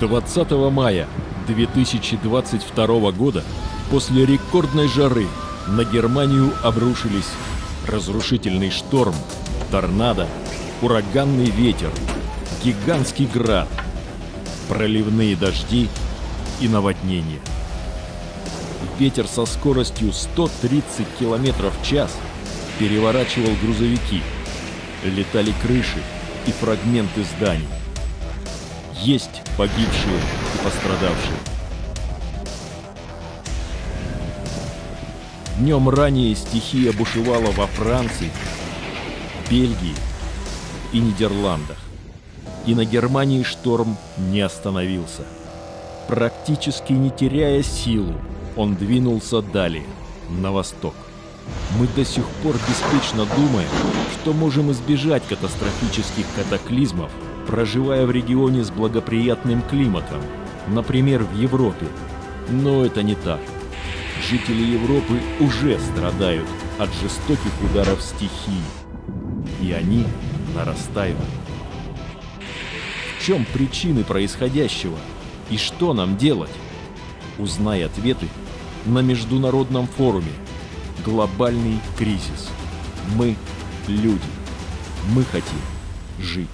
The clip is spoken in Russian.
20 мая 2022 года после рекордной жары на Германию обрушились разрушительный шторм, торнадо, ураганный ветер, гигантский град, проливные дожди и наводнения. Ветер со скоростью 130 км в час переворачивал грузовики, летали крыши и фрагменты зданий. Есть погибшие и пострадавшие. Днем ранее стихия бушевала во Франции, Бельгии и Нидерландах. И на Германии шторм не остановился. Практически не теряя силу, он двинулся далее, на восток. Мы до сих пор беспечно думаем, что можем избежать катастрофических катаклизмов, проживая в регионе с благоприятным климатом, например, в Европе. Но это не так. Жители Европы уже страдают от жестоких ударов стихии. И они нарастают. В чем причины происходящего? И что нам делать? Узнай ответы на международном форуме «Глобальный кризис». Мы – люди. Мы хотим жить.